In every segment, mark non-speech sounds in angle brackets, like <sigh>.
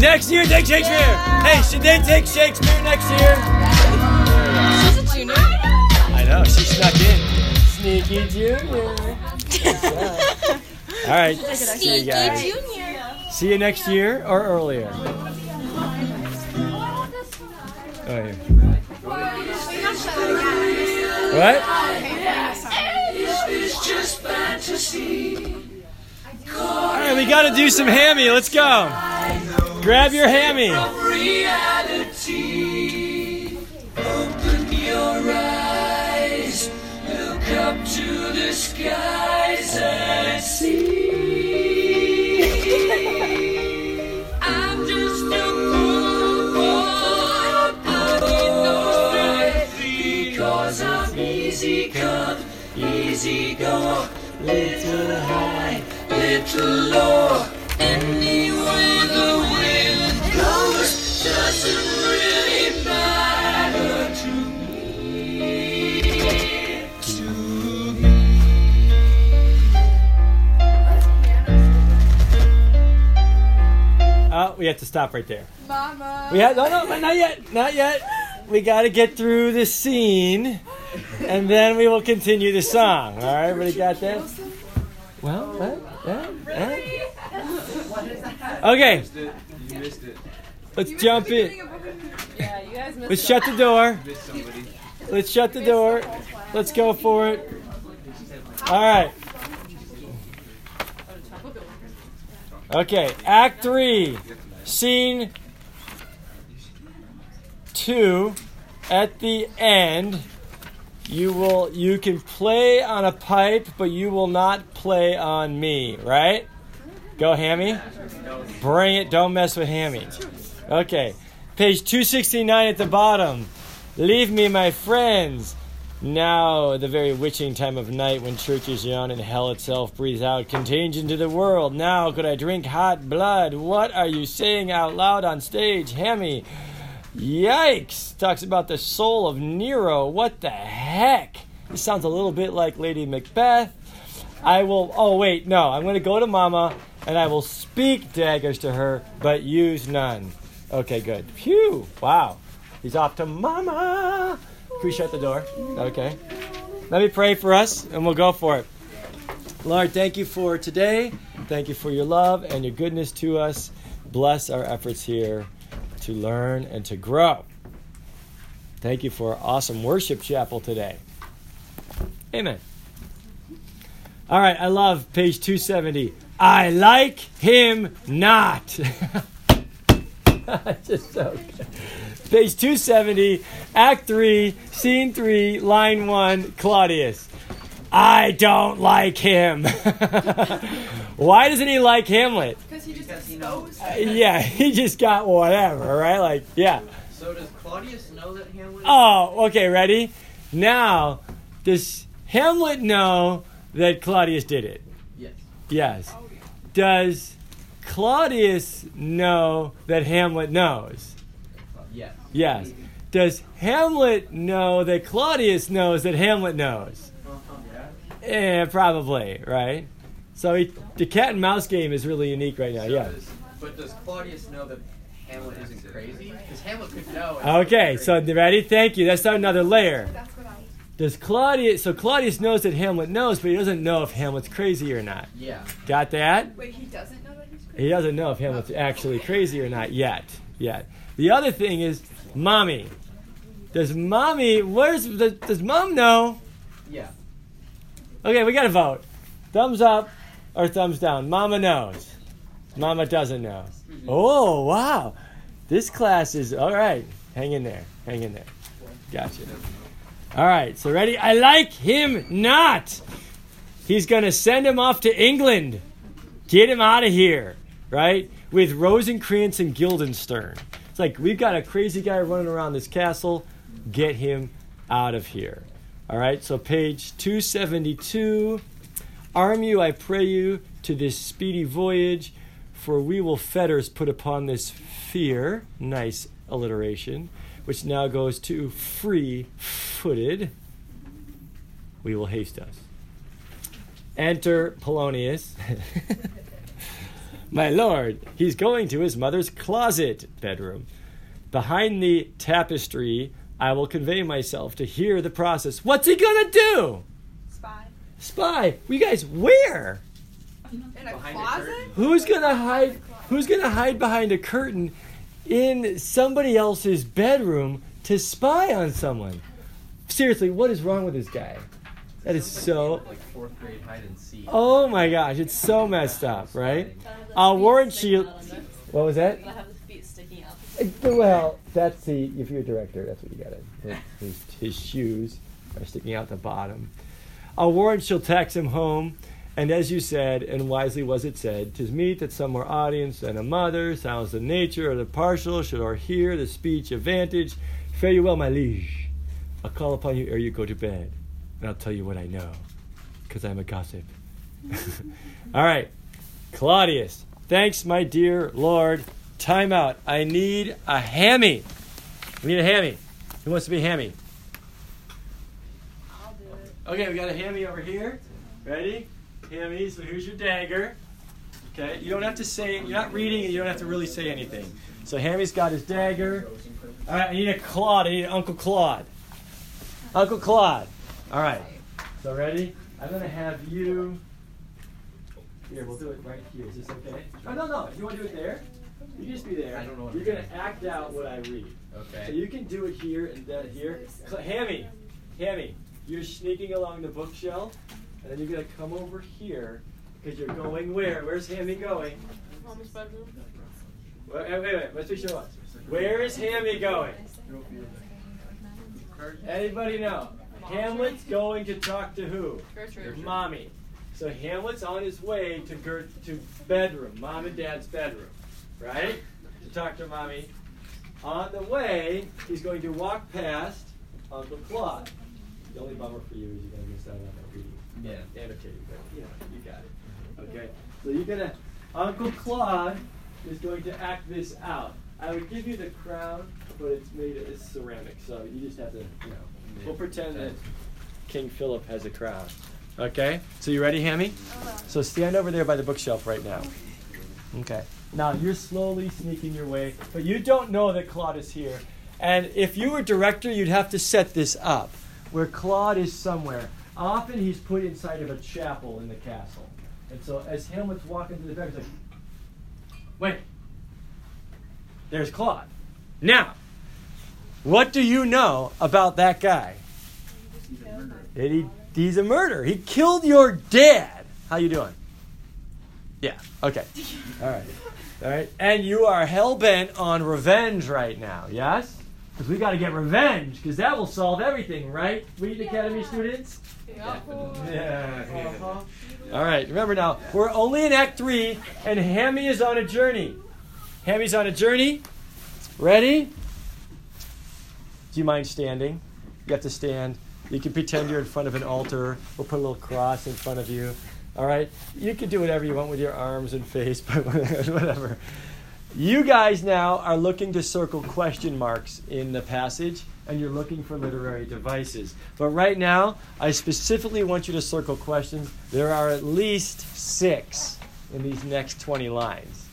Next year, take Shakespeare. Hey, should they take Shakespeare next year? She's a junior. I know, she snuck in. Sneaky Junior. All right, see you guys. junior. See you next year or earlier. Oh, yeah. What? All right, we got to do some hammy. Let's go. Grab your hammy. reality. Open your eyes, look up to the skies and see. I'm just a poor boy, but you know it because I'm easy come, easy go, little high, little low. We have to stop right there. Mama. We have no, no, not yet, not yet. We got to get through this scene, and then we will continue the song. All right, everybody got that? Well, what? What? What? Okay. Let's jump in. Yeah, you guys missed Let's shut the door. Let's shut the door. Let's go for it. All right. Okay, Act 3, Scene 2. At the end, you will you can play on a pipe, but you will not play on me, right? Go Hammy. Bring it, don't mess with Hammy. Okay. Page 269 at the bottom. Leave me, my friends. Now, the very witching time of night when churches yawn and hell itself breathes out contagion to the world. Now, could I drink hot blood? What are you saying out loud on stage, Hammy? Yikes! Talks about the soul of Nero. What the heck? This sounds a little bit like Lady Macbeth. I will. Oh, wait, no. I'm going to go to Mama and I will speak daggers to her, but use none. Okay, good. Phew! Wow. He's off to Mama. We shut the door? Okay. Let me pray for us and we'll go for it. Lord, thank you for today. Thank you for your love and your goodness to us. Bless our efforts here to learn and to grow. Thank you for our awesome worship chapel today. Amen. All right, I love page 270. I like him not. <laughs> Just so good. Page 270, Act 3, Scene 3, Line 1, Claudius. I don't like him. <laughs> Why doesn't he like Hamlet? Because he just exposed. Uh, yeah, <laughs> he just got whatever, right? Like, yeah. So does Claudius know that Hamlet? Oh, okay, ready? Now, does Hamlet know that Claudius did it? Yes. Yes. Oh, does Claudius know that Hamlet knows? Yes. Yes. Does Hamlet know that Claudius knows that Hamlet knows? Eh, probably, right? So he, the cat and mouse game is really unique right now. So Yeah. does- but does Claudius know that Hamlet isn't crazy? Because Hamlet could know. Okay, so ready? Thank you. That's another layer. That's what I. Does Claudius? So Claudius knows that Hamlet knows, but he doesn't know if Hamlet's crazy or not. Yeah. Got that? Wait, he doesn't know that he's crazy. He doesn't know if Hamlet's actually crazy or not yet. Yet. The other thing is, mommy. Does mommy? Where's does, does mom know? Yeah. Okay, we got to vote. Thumbs up or thumbs down. Mama knows. Mama doesn't know. Mm-hmm. Oh wow, this class is all right. Hang in there. Hang in there. Gotcha. All right, so ready? I like him not. He's gonna send him off to England. Get him out of here, right? With Rosencrantz and Guildenstern. It's like we've got a crazy guy running around this castle. Get him out of here. All right, so page 272. Arm you, I pray you, to this speedy voyage, for we will fetters put upon this fear. Nice alliteration, which now goes to free footed. We will haste us. Enter Polonius. <laughs> My lord, he's going to his mother's closet bedroom. Behind the tapestry, I will convey myself to hear the process. What's he gonna do? Spy. Spy. You guys, where? In a Behind closet? curtain? Who's gonna hide? Who's gonna hide behind a curtain in somebody else's bedroom to spy on someone? Seriously, what is wrong with this guy? That is so. Fourth grade hide and seek. Oh my gosh, it's so messed up, right? I'll warrant you. What was that? I have the feet sticking out. Well, that's the if you're a director, that's what you got to. His, his shoes are sticking out the bottom. I'll warrant she'll tax him home, and as you said, and wisely was it said, 'tis meet that some more audience than a mother sounds the nature of the partial should or hear the speech advantage. Fare you well, my liege. I'll call upon you ere you go to bed, and I'll tell you what I know, because I'm a gossip. <laughs> All right, Claudius. Thanks, my dear Lord. Time out. I need a hammy. We need a hammy. Who wants to be a hammy? I'll do it. Okay, we got a hammy over here. Ready? Hammy, so here's your dagger. Okay, you don't have to say, you're not reading and you don't have to really say anything. So Hammy's got his dagger. All right, I need a Claude. I need Uncle Claude. Uncle Claude. All right. So ready? I'm gonna have you. Here, we'll do it right here. Is this okay? Oh, no, no. You want to do it there, you can just be there. I don't know what You're I'm gonna doing. act out what I read. Okay. So you can do it here and that here. Cl- Hammy, Hammy, you're sneaking along the bookshelf, and then you're gonna come over here because you're going where? Where's Hammy going? Mom's bedroom. Wait, wait, wait. Let's be sure. Where is Hammy going? Anybody know? Hamlet's going to talk to who? Gertrude. Mommy. So Hamlet's on his way to Gert to bedroom, mom and dad's bedroom, right? To talk to mommy. On the way, he's going to walk past Uncle Claude. The only bummer for you is you're gonna miss out on that reading. Yeah. Annotated, but you know, you got it. Okay. So you're gonna Uncle Claude is going to act this out. I would give you the crown, but it's made it's ceramic, so you just have to, you know. We'll pretend that King Philip has a crown. Okay? So you ready, Hammy? So stand over there by the bookshelf right now. Okay. Now you're slowly sneaking your way, but you don't know that Claude is here. And if you were director, you'd have to set this up where Claude is somewhere. Often he's put inside of a chapel in the castle. And so as Hamlet's walking through the back, he's like, wait, there's Claude. Now, what do you know about that guy? That he, he's a murderer. He killed your dad. How you doing? Yeah. Okay. All right. All right. And you are hell bent on revenge right now. Yes. Because we got to get revenge. Because that will solve everything, right? Wheaton Academy students. Yeah. Yeah. All right. Remember now, we're only in Act Three, and Hammy is on a journey. Hammy's on a journey. Ready? Do you mind standing? You have to stand. You can pretend you're in front of an altar. We'll put a little cross in front of you. All right? You can do whatever you want with your arms and face, <laughs> but whatever. You guys now are looking to circle question marks in the passage, and you're looking for literary devices. But right now, I specifically want you to circle questions. There are at least six in these next 20 lines.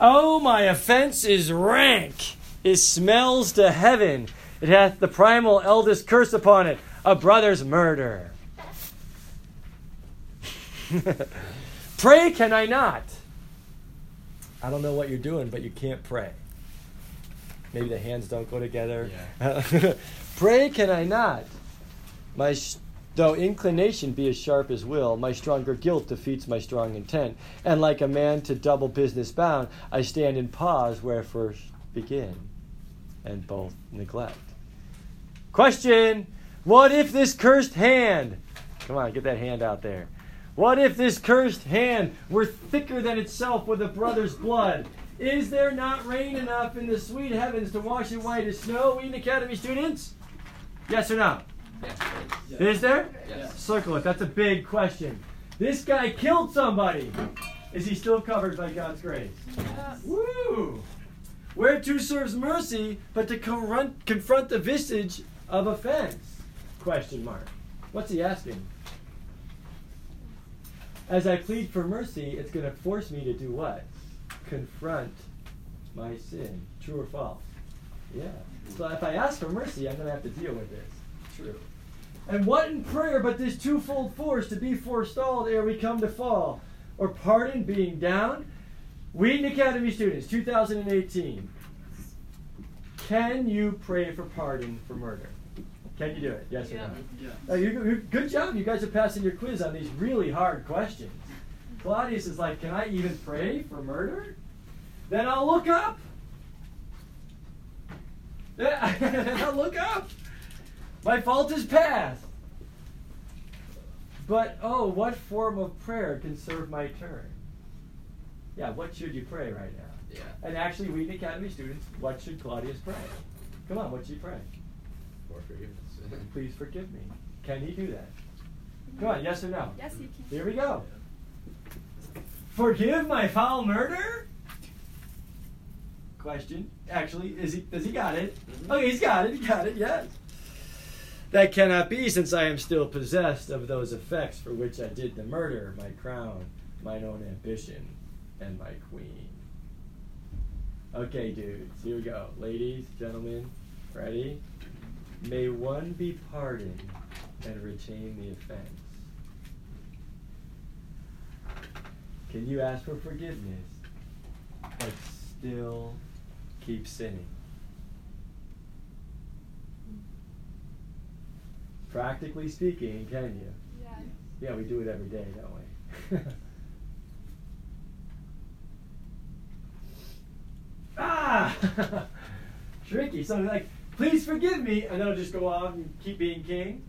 Oh, my offense is rank. It smells to heaven. It hath the primal eldest curse upon it, a brother's murder. <laughs> pray can I not? I don't know what you're doing, but you can't pray. Maybe the hands don't go together. <laughs> pray can I not? My though inclination be as sharp as will, my stronger guilt defeats my strong intent. And like a man to double business bound, I stand in pause where first begin, and both neglect. Question What if this cursed hand, come on, get that hand out there. What if this cursed hand were thicker than itself with a brother's blood? Is there not rain enough in the sweet heavens to wash it white as snow, Wheaton Academy students? Yes or no? Yeah. Is there? Yes. Circle it. That's a big question. This guy killed somebody. Is he still covered by God's grace? Yes. Woo! Whereto serves mercy, but to confront, confront the visage of offense? Question mark. What's he asking? As I plead for mercy, it's going to force me to do what? Confront my sin. True or false? Yeah. So if I ask for mercy, I'm going to have to deal with this. True. And what in prayer but this twofold force to be forestalled ere we come to fall? Or pardon being down? Wheaton Academy students, 2018. Can you pray for pardon for murder? Can you do it? Yes or no? Yeah. Oh, you, you- good job. You guys are passing your quiz on these really hard questions. Claudius is like, Can I even pray for murder? Then I'll look up. <laughs> then I'll look up. My fault is past. But oh, what form of prayer can serve my turn? Yeah, what should you pray right now? Yeah. And actually, Wheaton Academy students, what should Claudius pray? Come on, what should you pray? For forgiveness. <laughs> Please forgive me. Can he do that? Come on, yes or no? Yes, you can. Here we go. Forgive my foul murder? Question. Actually, is he does he got it? Okay, he's got it, he got it, yes. That cannot be since I am still possessed of those effects for which I did the murder, my crown, mine own ambition, and my queen. Okay, dudes, here we go. Ladies, gentlemen, ready? May one be pardoned and retain the offense. Can you ask for forgiveness, but still keep sinning? Practically speaking, can you? Yeah. Yeah, we do it every day, don't we? <laughs> ah! <laughs> Tricky. So, like, please forgive me, and then I'll just go on and keep being king.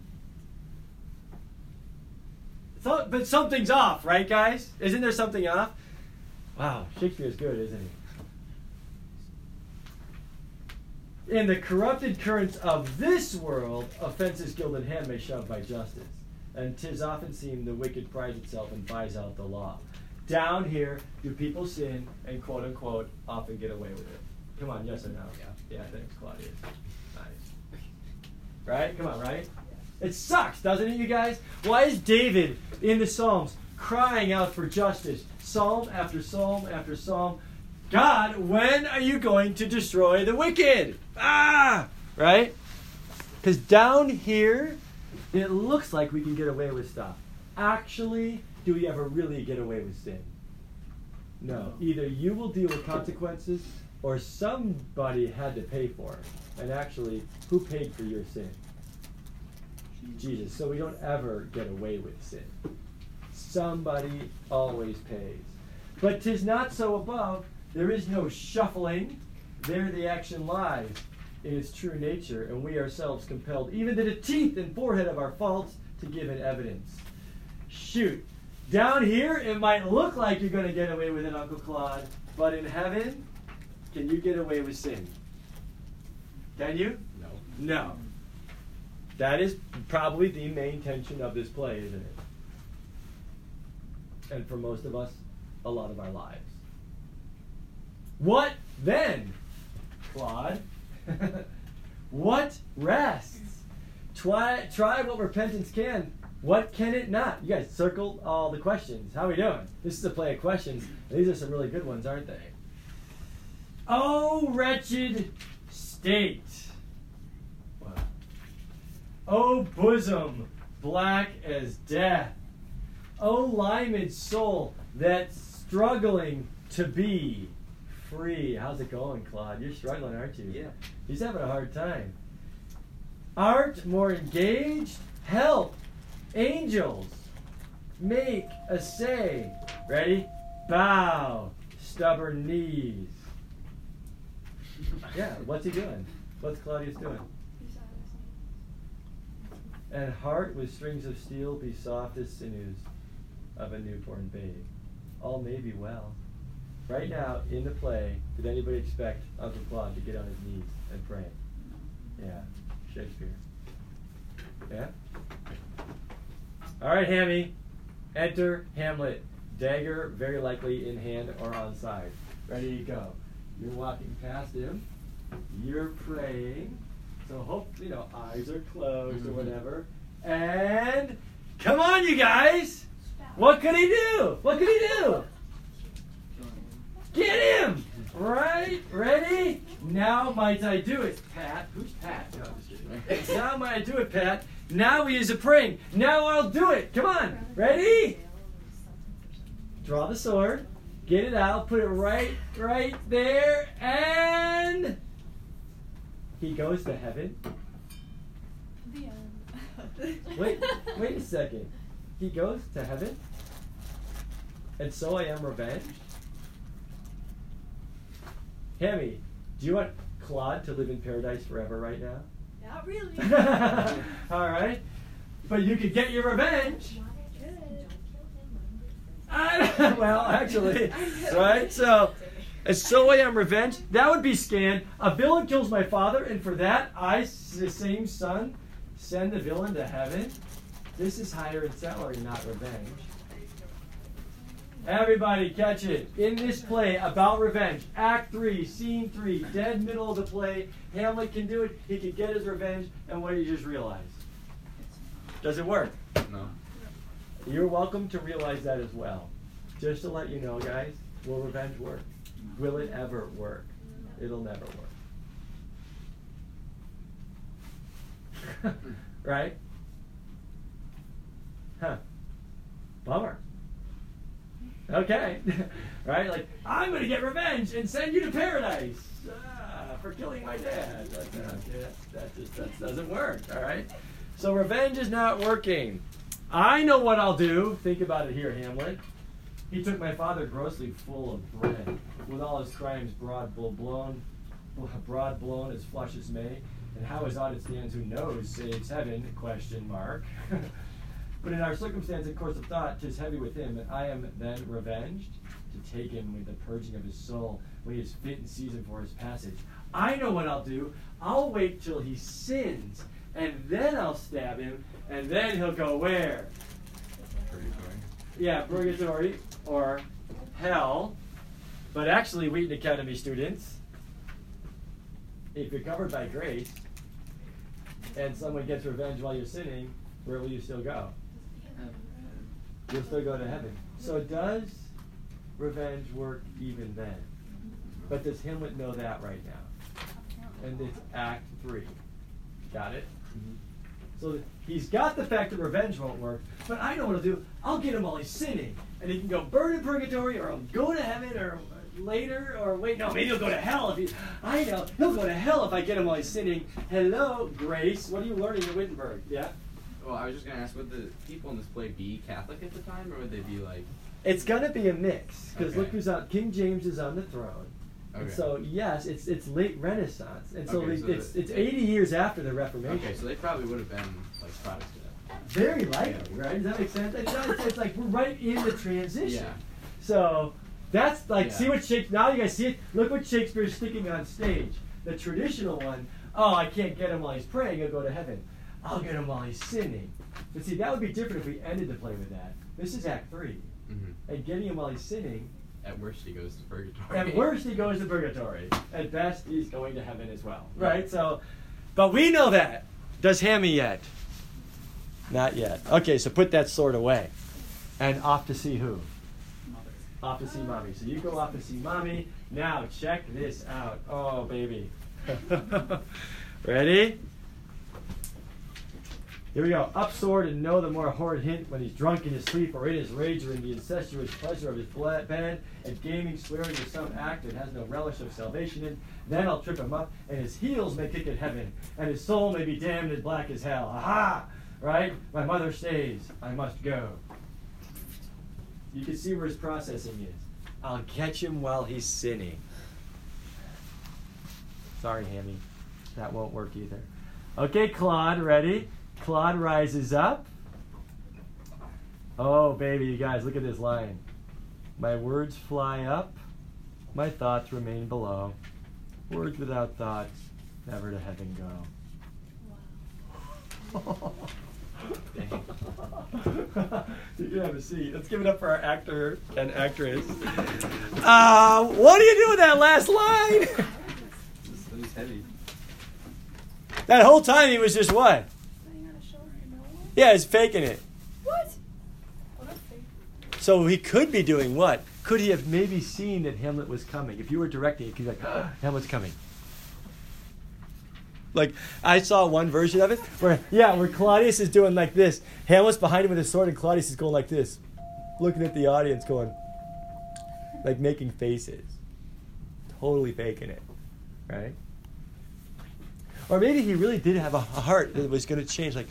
So, but something's off, right, guys? Isn't there something off? Wow, Shakespeare's good, isn't he? In the corrupted currents of this world, offenses guilt and hand may shove by justice. And 'tis often seen the wicked prides itself and buys out the law. Down here, do people sin and quote unquote often get away with it? Come on, yes or no? Yeah. Yeah, thanks, Claudius. Nice. Right? Come on, right? It sucks, doesn't it, you guys? Why is David in the Psalms crying out for justice? Psalm after psalm after psalm. God, when are you going to destroy the wicked? Ah! Right? Because down here, it looks like we can get away with stuff. Actually, do we ever really get away with sin? No. Either you will deal with consequences or somebody had to pay for it. And actually, who paid for your sin? Jesus. So we don't ever get away with sin. Somebody always pays. But 'tis not so above. There is no shuffling. There the action lies in its true nature, and we ourselves compelled, even to the teeth and forehead of our faults, to give an evidence. Shoot. Down here, it might look like you're going to get away with it, Uncle Claude, but in heaven, can you get away with sin? Can you? No. No. That is probably the main tension of this play, isn't it? And for most of us, a lot of our lives. What then, Claude? <laughs> what rests? Try, try what repentance can. What can it not? You guys circled all the questions. How are we doing? This is a play of questions. These are some really good ones, aren't they? Oh, wretched state. Wow. Oh, bosom, black as death. Oh, limed soul, that's struggling to be free. How's it going, Claude? You're struggling, aren't you? Yeah. He's having a hard time. Art more engaged? Help! Angels! Make assay. Ready? Bow. Stubborn knees. Yeah, what's he doing? What's Claudius doing? He's not listening. And heart with strings of steel be soft as sinews of a newborn babe. All may be well. Right now, in the play, did anybody expect Uncle Claude to get on his knees and pray? Yeah, Shakespeare. Yeah? All right, Hammy. Enter Hamlet. Dagger very likely in hand or on side. Ready to go. You're walking past him. You're praying. So hope you know eyes are closed or whatever. And come on, you guys. What could he do? What could he do? Get him! Right? Ready? Now might I do it, Pat? Who's Pat? No, just kidding. now might I do it, Pat? Now he is a praying. Now I'll do it. Come on. Ready? Draw the sword. Get it out. Put it right, right there, and he goes to heaven. The end. Wait, <laughs> wait a second. He goes to heaven, and so I am revenged. Hammy, do you want Claude to live in paradise forever right now? Not really. <laughs> <laughs> All right, but you could get your revenge. I, <laughs> well, actually, right? So, and so I am revenge. That would be scanned. A villain kills my father, and for that, I, the same son, send the villain to heaven. This is hire in salary, not revenge. Everybody, catch it. In this play about revenge, Act 3, Scene 3, dead middle of the play, Hamlet can do it. He can get his revenge, and what do you just realize? Does it work? No. You're welcome to realize that as well. Just to let you know, guys, will revenge work? Will it ever work? It'll never work. <laughs> right? Huh. Bummer. Okay. <laughs> right? Like, I'm going to get revenge and send you to paradise ah, for killing my dad. That, that, that just that doesn't work. All right? So revenge is not working. I know what I'll do. Think about it here, Hamlet. He took my father grossly full of bread, with all his crimes broad blown, <laughs> broad blown as flush as May, and how his audit stands, who knows, saves heaven? Question mark. <laughs> but in our circumstance and course of thought, 'tis heavy with him, and I am then revenged to take him with the purging of his soul when he is fit and season for his passage. I know what I'll do. I'll wait till he sins, and then I'll stab him, and then he'll go where? Purgatory. Yeah, purgatory or hell. But actually, Wheaton Academy students, if you're covered by grace and someone gets revenge while you're sinning, where will you still go? You'll still go to heaven. So does revenge work even then? But does Hamlet know that right now? And it's Act 3. Got it? Mm-hmm. So he's got the fact that revenge won't work, but I know what I'll do. I'll get him while he's sinning, and he can go burn in purgatory, or he'll go to heaven, or later, or wait, no, maybe he'll go to hell if he. I know he'll go to hell if I get him while he's sinning. Hello, Grace. What are you learning at Wittenberg? Yeah. Well, I was just gonna ask, would the people in this play be Catholic at the time, or would they be like? It's gonna be a mix because look who's on. King James is on the throne. And so yes, it's it's late Renaissance, and so, Okay, they- so it's the- it's 80 years after the Reformation. Okay, so they probably would have been like Protestant. Very likely, right? Does that make sense? It's, it's like we're right in the transition. Yeah. So that's like, see what Shakespeare, now you guys see it? Look what Shakespeare's sticking on stage. The traditional one, oh, I can't get him while he's praying, he'll go to heaven. I'll get him while he's sinning. But see, that would be different if we ended the play with that. This is Act 3. Mm-hmm. And getting him while he's sinning, At worst, he goes to purgatory. at worst he goes to purgatory. At best he's going to heaven as well. Right? So, but we know that. Does Hammy yet? Not yet. Okay, so put that sword away. And off to see who? Off to see mommy. So you go off to see mommy. Now check this out. Oh, baby. <laughs> Ready? Here we go. Up sword and know the more horrid hint when he's drunk in his sleep or in his rage or in the incestuous pleasure of his bed and gaming, swearing to some act that has no relish of salvation in. Then I'll trip him up and his heels may kick at heaven and his soul may be damned as black as hell. Aha! Right? My mother stays. I must go. You can see where his processing is. I'll catch him while he's sinning. Sorry, Hammy. That won't work either. Okay, Claude, ready? Claude rises up. Oh, baby, you guys, look at this line. My words fly up, my thoughts remain below. Words without thoughts, never to heaven go. <laughs> you can have a seat. Let's give it up for our actor and actress. Uh, what do you do with that last line? It was heavy. That whole time he was just what? Laying on a shoulder, no one? Yeah, he's faking it. What? Oh. So he could be doing what? Could he have maybe seen that Hamlet was coming? If you were directing, could be like, "Ah, Hamlet's coming. Like I saw one version of it where yeah, where Claudius is doing like this. Hamlet's behind him with his sword, and Claudius is going like this, looking at the audience, going like making faces, totally faking it, right? Or maybe he really did have a heart that was going to change. Like,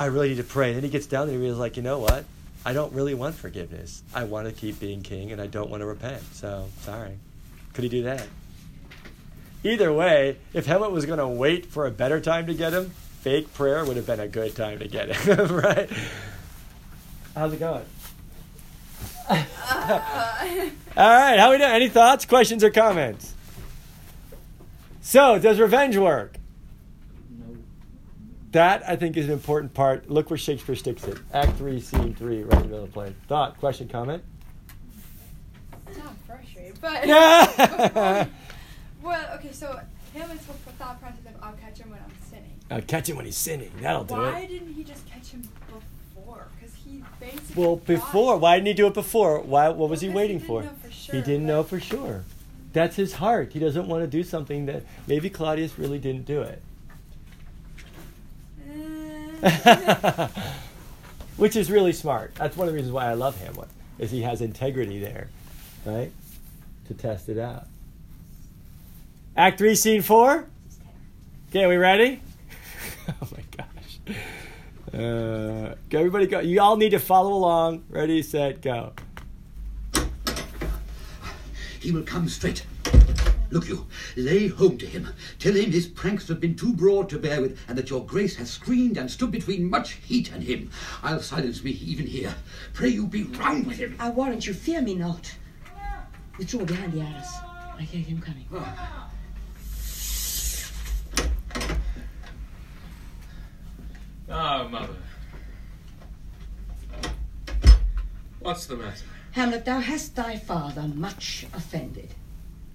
I really need to pray. And then he gets down there and he realizes, like, you know what? I don't really want forgiveness. I want to keep being king and I don't want to repent. So, sorry. Could he do that? Either way, if Hamlet was going to wait for a better time to get him, fake prayer would have been a good time to get him, <laughs> right? How's it going? <laughs> All right, how we doing? Any thoughts, questions, or comments? So, does revenge work? That I think is an important part. Look where Shakespeare sticks it. Act three, scene three, right in the middle of the play. Thought, question, comment? Not frustrated, but. Yeah. <laughs> <laughs> well, okay, so Hamlet's thought process of I'll catch him when I'm sinning. I'll catch him when he's sinning. That'll do Why it. Why didn't he just catch him before? Because he basically. Well, before, why didn't he do it before? Why? What was he Because he waiting didn't for? know for He didn't know for sure. That's his heart. He doesn't want to do something that maybe Claudius really didn't do it. <laughs> Which is really smart. That's one of the reasons why I love Hamlet, is he has integrity there, right? To test it out. Act three, scene four. Okay, we ready? <laughs> oh my gosh. Uh, everybody go. You all need to follow along. Ready, set, go. He will come straight. Look you, lay home to him. Tell him his pranks have been too broad to bear with, and that your grace has screened and stood between much heat and him. I'll silence me even here. Pray you be round with him. I warrant you, fear me not. Withdraw behind the arras. I hear him coming. Ah, mother. What's the matter? Hamlet, thou hast thy father much offended.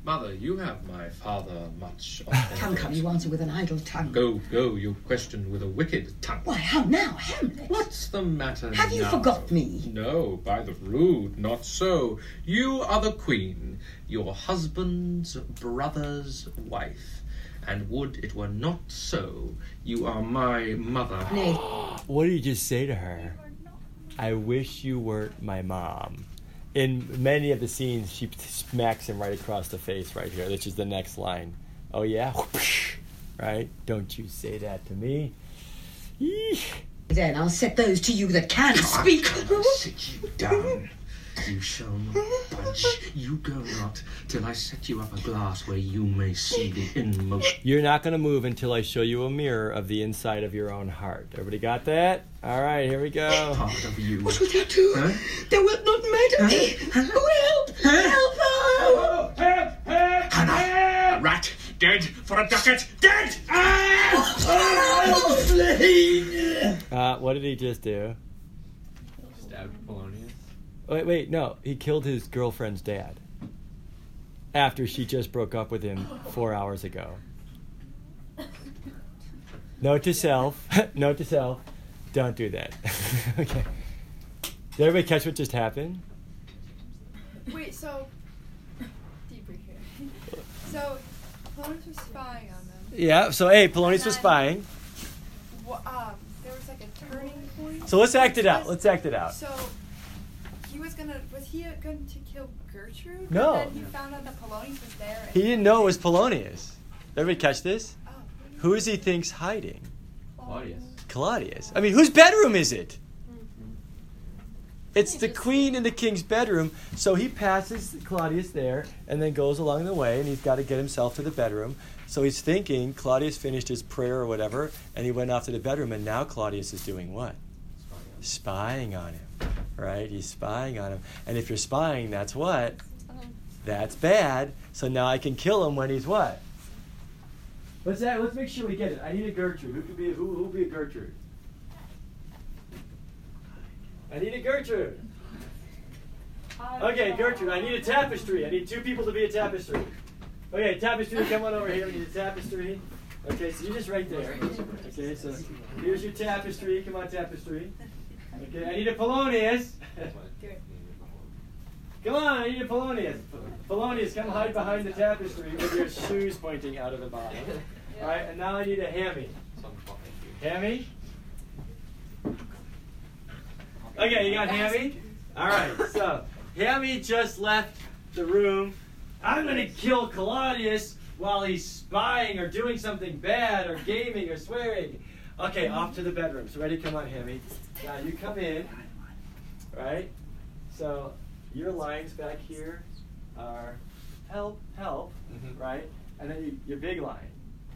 Mother, you have my father much offended. Come, come, you answer with an idle tongue. Go, go, you question with a wicked tongue. Why, how now, Hamlet? What's the matter Have you forgot me? No, by the rood, not so. You are the queen, your husband's brother's wife. And would it were not so, you are my mother. Nay, <gasps> What did you just say to her? I wish you weren't my mom. In many of the scenes, she smacks him right across the face right here, which is the next line. Oh, yeah? <laughs> Right? Don't you say that to me. Eesh. then I'll set those to you that can't speak. I'll sit you down. You shall not budge. You go not till I set you up a glass where you may see the inmost You're not going to move until I show you a mirror of the inside of your own heart. Everybody got that? All right, here we go. part of you. What wilt thou do? Huh? Thou wilt not murder me. Oh, help! Help! Hannah, a rat, dead for a ducat, dead! Uh, what did he just do? Stabbed Polonius. Wait, wait, no. He killed his girlfriend's dad after she just broke up with him four hours ago. Note to self. <laughs> Note to self. Don't do that. <laughs> okay. Did everybody catch what just happened? Wait, so. <laughs> Deeper here. So, Polonius was spying on them. Yeah. So, hey, Polonius was spying. Um, there was like a turning point. So let's act it out. Let's act it out. So, gonna. Was he going to kill Gertrude? No. And then he found out that Polonius was there. He didn't know it was Polonius. Everybody catch this? Oh, Who is he thinks hiding? Claudius. Claudius. I mean, whose bedroom is it? Mm-hmm. It's the queen in the king's bedroom. So he passes Claudius there and then goes along the way and he's got to get himself to the bedroom. So he's thinking Claudius finished his prayer or whatever and he went off to the bedroom and now Claudius is doing what? Spying on him. Right? He's spying on him. And if you're spying, that's what? That's bad. So now I can kill him when he's what? Let's uh, let's make sure we get it. I need a Gertrude. Who could be who who be a Gertrude? I need a Gertrude. Okay, Gertrude. I need a tapestry. I need two people to be a tapestry. Okay, tapestry, come on over here. We need a tapestry. Okay, so you're just right there. Okay, so here's your tapestry. Come on, tapestry. Okay, I need a Polonius. Come on, I need a Polonius. Polonius, come hide behind the tapestry with your shoes pointing out of the bottom. All right, and now I need a hammy. Hammy? Okay, you got Hammy? All right, so Hammy just left the room. I'm going to kill Claudius while he's spying or doing something bad or gaming or swearing. Okay, off to the bedroom. So ready? Come on, Hammy. Now you come in, right? So your lines back here are help, help, Mhm. right? And then you, your big line.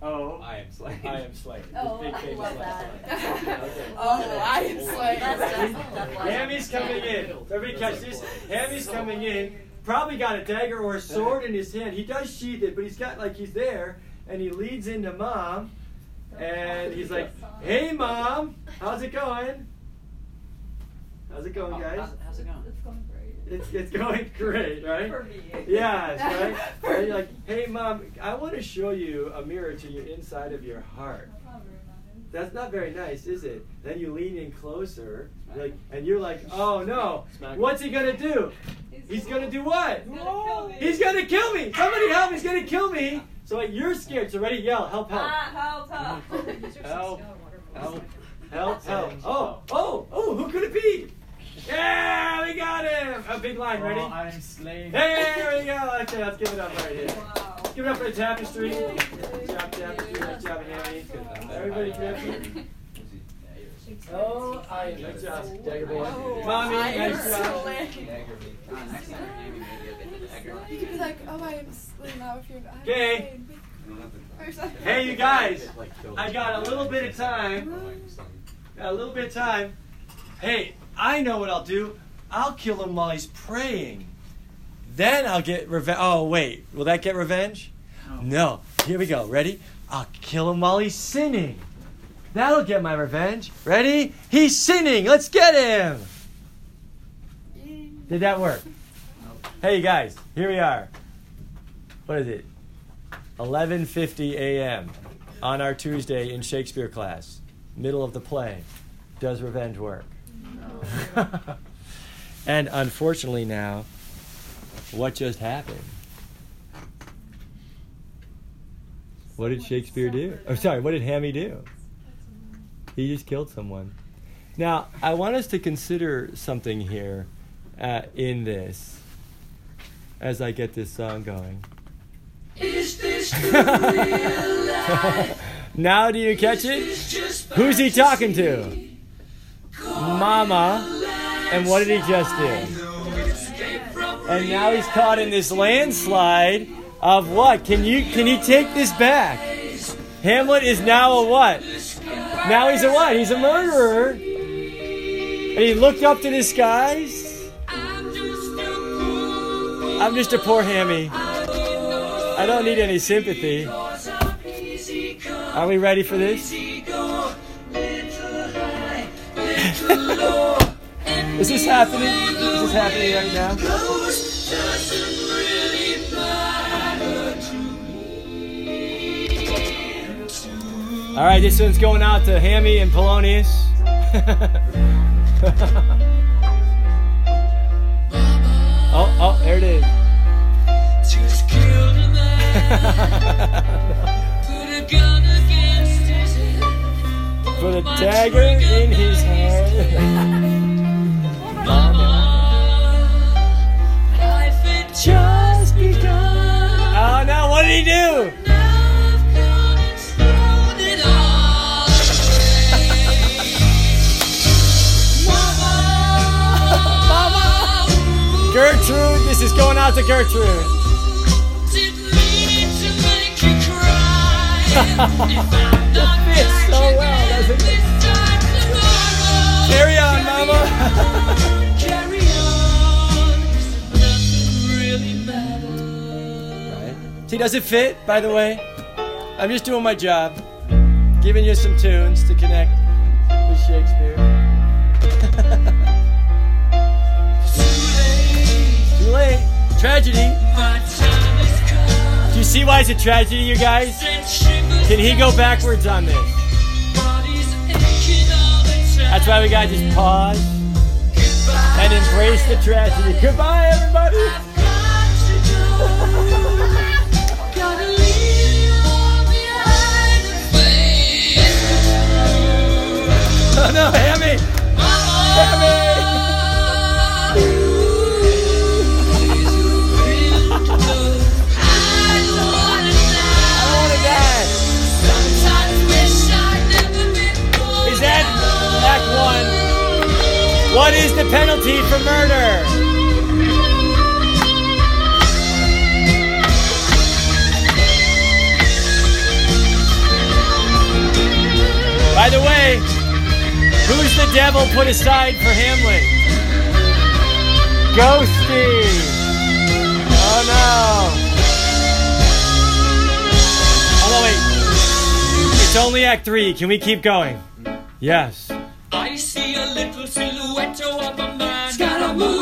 Oh, I am slave. I am slave. Oh, big I love that. <laughs> Okay. Oh, I am slave. Hammy's coming in. Everybody catch this. Hammy's coming in. Probably got a dagger or a <laughs> sword in his hand. He does sheath it, but he's got like he's there, and he leads into mom, and he's like, "Hey, mom, how's it going? How's it going, oh, guys? How's, how's it going? It's going great. It's it's going <laughs> great, right? For me. Yes, right? <laughs> And you're like, hey, mom, I want to show you a mirror to your inside of your heart. That's not very nice, is it? Then you lean in closer, like, and you're like, oh no, what's he gonna do? He's gonna do what? He's gonna kill me! Somebody help! He's gonna kill me! So like, you're scared. So ready? Yell, help, help, ah, <laughs> help, help. help, help, help, help. Oh, oh, oh! Who could it be? Yeah, we got him. A big line. Ready? I'm slave. Hey, there we go. Okay, let's give it up right here. Wow. Let's give it up for the tapestry. Good job, tapestry. Nice job, Hammy. Everybody, tapestry. Oh, I Good job, Dagger boy. Oh, Mommy, I am nice job. slave. Dagger me. Next time maybe maybe a bit of. You could be like, oh, I am slave now if you're. I'm Okay. slave. Or something. Hey, you guys. I got a little bit of time. Got a little bit of time. Hey, I know what I'll do. I'll kill him while he's praying. Then I'll get revenge. Oh, wait. Will that get revenge? No. Here we go. Ready? I'll kill him while he's sinning. That'll get my revenge. Ready? He's sinning. Let's get him. Did that work? <laughs> Hey, you guys. Here we are. What is it? 11:50 a.m. on our Tuesday in Shakespeare class. Middle of the play. Does revenge work? <laughs> and unfortunately now, what just happened? What did Shakespeare do? Oh, sorry, what did Hammy do? He just killed someone. Now, I want us to consider something here uh, in this as I get this song going. Is this <laughs> the real life? now, do you catch it? Who's he talking to? Mama. And what did he just do? And now he's caught in this landslide of what? Can you can he take this back? Hamlet is now a what? Now he's a what? He's a murderer. And he looked up to the skies. I'm just a poor hammy. I don't need any sympathy. Are we ready for this? Is this happening? Is this happening right now? Really matter to me. All right, this one's going out to Hammy and Polonius. <laughs> oh, oh, there it is. <laughs> Put a dagger in his. Life had just begun. Oh, ah, now what did he do? Now I've gone and thrown it all away. Mama, Gertrude, this is going out to Gertrude. didn't mean to make you cry. <laughs> If I'm not fits so well, it doesn't it? this time tomorrow, Carry on, Mama. carry on. 'cause Nothing really matters. See, does it fit, by the way? I'm just doing my job, giving you some tunes to connect with Shakespeare. <laughs> Too late. Tragedy. Do you see why it's a tragedy, you guys? Can he go backwards on this? That's why we gotta just pause and embrace the tragedy. Goodbye, everybody. <laughs> Oh no, Hammy! I What is the penalty for murder? By the way, who's the devil put aside for Hamlet? Ghosty! Oh no! Oh no, wait. It's only Act Three. Can we keep going? Yes.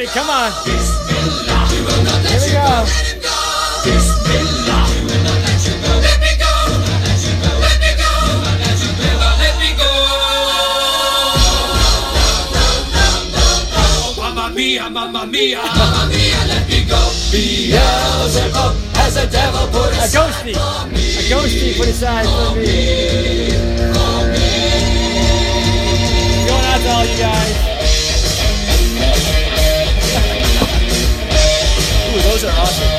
You on. let me go. Mamma mia, mamma mia, mamma mia, let me go. Beelzebub has a devil put A ghosty. A ghosty put aside for me. Going out to all you guys. Are awesome.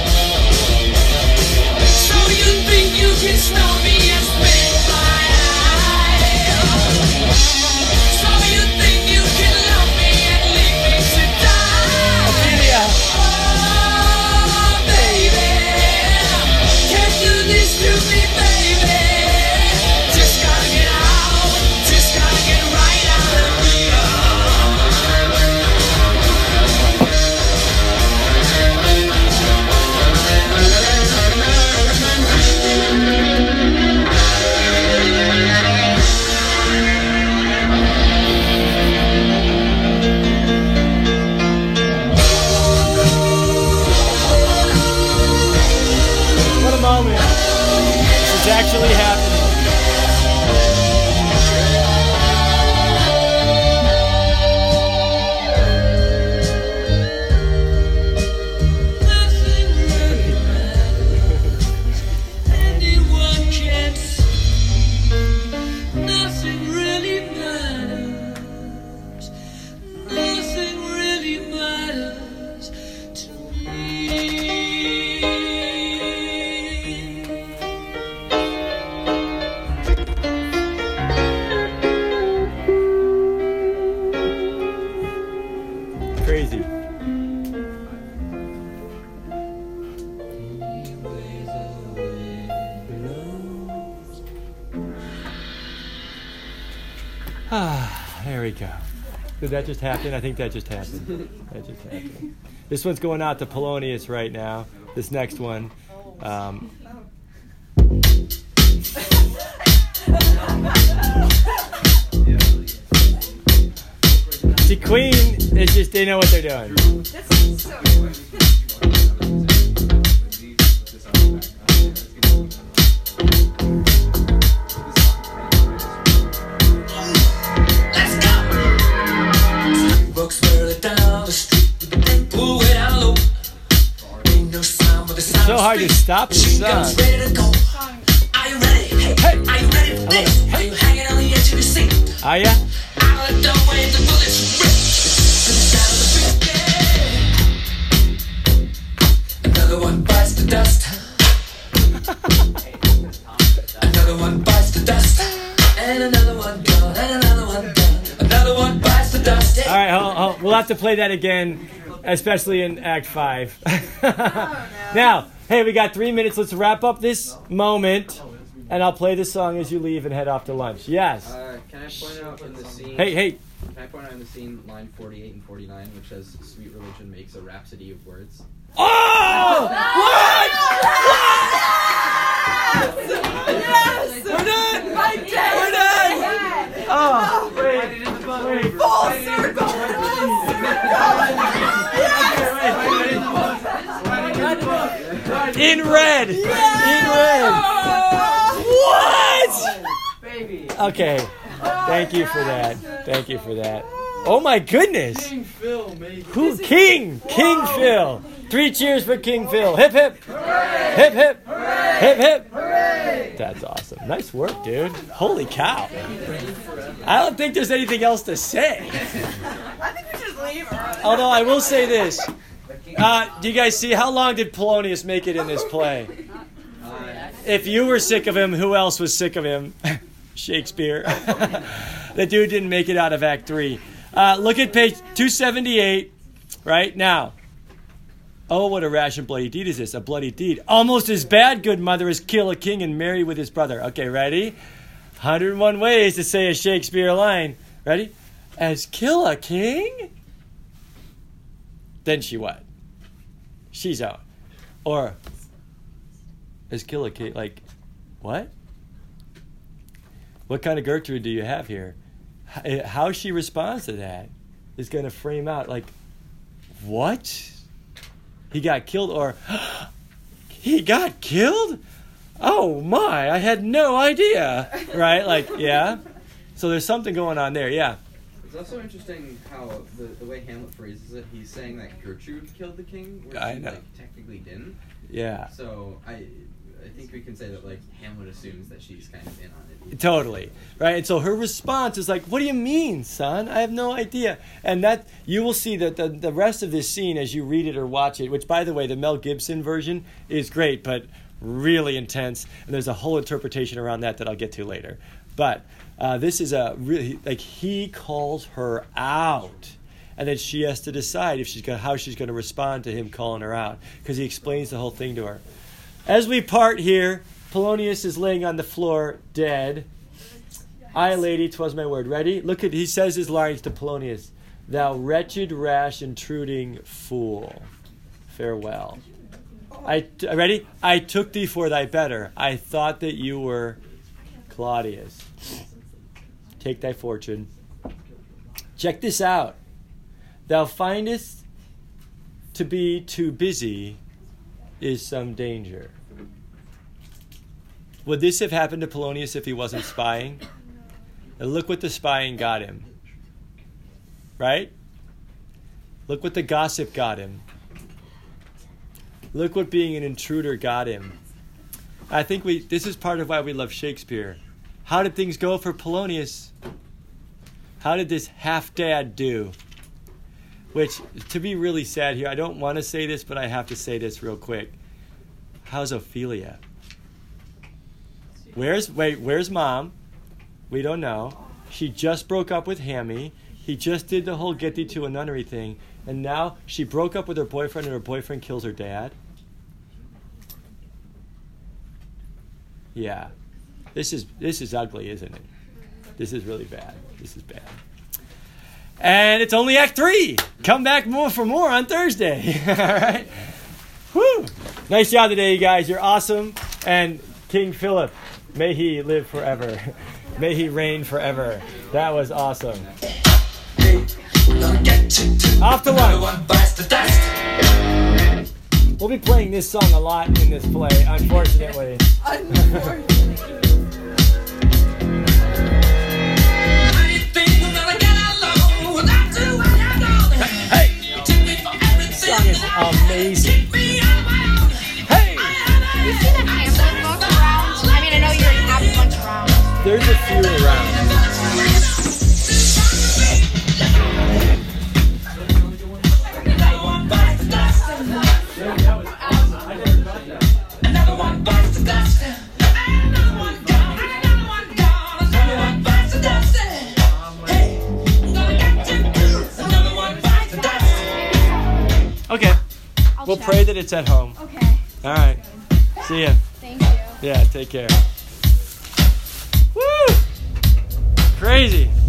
Ah, there we go. Did that just happen? I think that just happened. That just happened. This one's going out to Polonius right now. This next one. Um, see, Queen is just, they know what they're doing. <laughs> hard to stop this Machine guns song. ready to go. Are you ready? Hey, Hey. are you ready for this? Are you hanging on the edge of your seat? Are ya? Out of the doorway, the bullets rip. To the sound of the beat. Another one bites the dust. Another one bites the dust. And another one gone. And another one gone. Another one bites the dust. All right, hold, hold. we'll have to play that again, especially in Act Five. <laughs> Oh, now, hey, we got three minutes. Let's wrap up this moment, and I'll play the song as you leave and head off to lunch. Yes. Uh, can I point out in the scene? Hey, hey. Can I point out in the scene line 48 and 49, which says "Sweet religion makes a rhapsody of words." Oh! What? Yes! We're done. I did! We're done. Oh, wait, wait. Full In red. In red. What? Okay. Thank you for that. Thank you for that. Oh my goodness. King Phil made Who? King. King Phil. Three cheers for King Phil. Hip hip. Hip hip. Hip hip. That's awesome. Nice work, dude. Holy cow. I don't think there's anything else to say. I think we should leave. Although I will say this. Uh, do you guys see how long did Polonius make it in this play? If you were sick of him, who else was sick of him? <laughs> Shakespeare. <laughs> the dude didn't make it out of Act 3. Uh, look at page 278 right now. Oh, what a rash and bloody deed is this? A bloody deed. Almost as bad, good mother, as kill a king and marry with his brother. Okay, ready? 101 ways to say a Shakespeare line. Ready? As kill a king? Then she what? She's out. Or is kill a king? Like, what? What kind of Gertrude do you have here? Eh, how she responds to that is going to frame out like, what? He got killed, or <gasps> he got killed? Oh my, I had no idea. Right? Like, yeah. So there's something going on there, yeah. It's also interesting how the, the way Hamlet phrases it. He's saying that Gertrude killed the king, which I she know. like technically didn't. Yeah. So I I think we can say that like Hamlet assumes that she's kind of in on it. Totally. Right? And so her response is like, What do you mean, son? I have no idea. And that you will see that the, the rest of this scene as you read it or watch it, which by the way, the Mel Gibson version is great, but really intense. And there's a whole interpretation around that that I'll get to later. But uh, this is a really like he calls her out. And then she has to decide if she's gonna, how she's going to respond to him calling her out because he explains the whole thing to her. As we part here, Polonius is laying on the floor dead. Aye, lady, 'twas my word. Ready? Look at he says his lines to Polonius. Thou wretched, rash, intruding fool. Farewell. I ready? I took thee for thy better. I thought that you were Claudius. Take thy fortune. Check this out. Thou findest to be too busy is some danger. Would this have happened to Polonius if he wasn't spying? And look what the spying got him. Right? Look what the gossip got him. Look what being an intruder got him. I think we this is part of why we love Shakespeare. How did things go for Polonius? How did this half dad do? Which, to be really sad here, I don't want to say this, but I have to say this real quick. How's Ophelia? Where's wait? Where's mom? We don't know. She just broke up with Hammy. He just did the whole get thee to a nunnery thing, and now she broke up with her boyfriend, and her boyfriend kills her dad. Yeah, this is this is ugly, isn't it? This is really bad. This is bad. And it's only Act Three. Come back more for more on Thursday. <laughs> All right. Whew. Nice job today, you guys. You're awesome. And King Philip, may he live forever. <laughs> May he reign forever. That was awesome. Off to lunch. We'll be playing this song a lot in this play, unfortunately. Amazing. Hey! You see the Hamlet book around? I mean, I know you already have a bunch around. There's a few around. We'll pray that it's at home. Okay. All right. See ya. Thank you. Yeah, take care. Woo! Crazy. <laughs>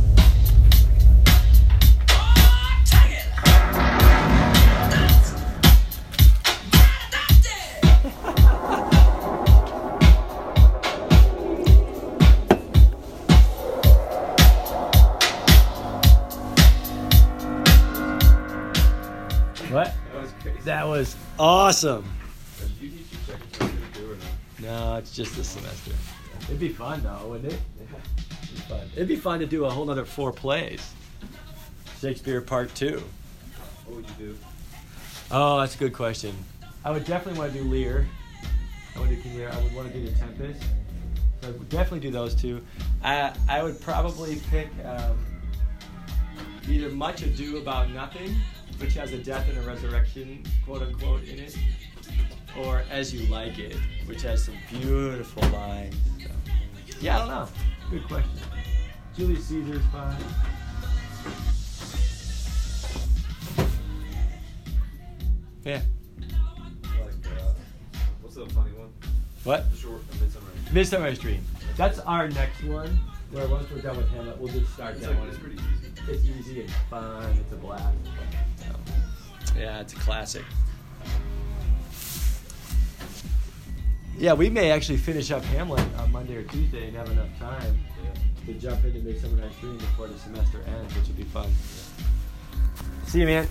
What? That was crazy. That was awesome. Did you teach your second semester too or no? No, it's just this semester. It'd be fun though, wouldn't it? It'd be fun. It'd be fun to do a whole other four plays. Shakespeare Part Two. What would you do? Oh, that's a good question. I would definitely want to do Lear. I would do King Lear. I would want to do The Tempest. So I would definitely do those two. I I would probably pick um, either Much Ado About Nothing, which has a death and a resurrection, quote unquote, in it, or As You Like It, which has some beautiful lines. So, yeah, I don't know. Good question. Julius Caesar's fine. Yeah. Like, uh, what's the funny one? What? The short, the midsummer. Midsummer's Dream. That's our next one. Where once we're done with Hamlet, we'll just start It's that like one. it's pretty easy. It's easy and fun. It's a blast. Yeah, it's a classic. Yeah, we may actually finish up Hamlet on Monday or Tuesday and have enough time to jump in and into Midsummer Night's Dream before the semester ends, which would be fun. See you, man.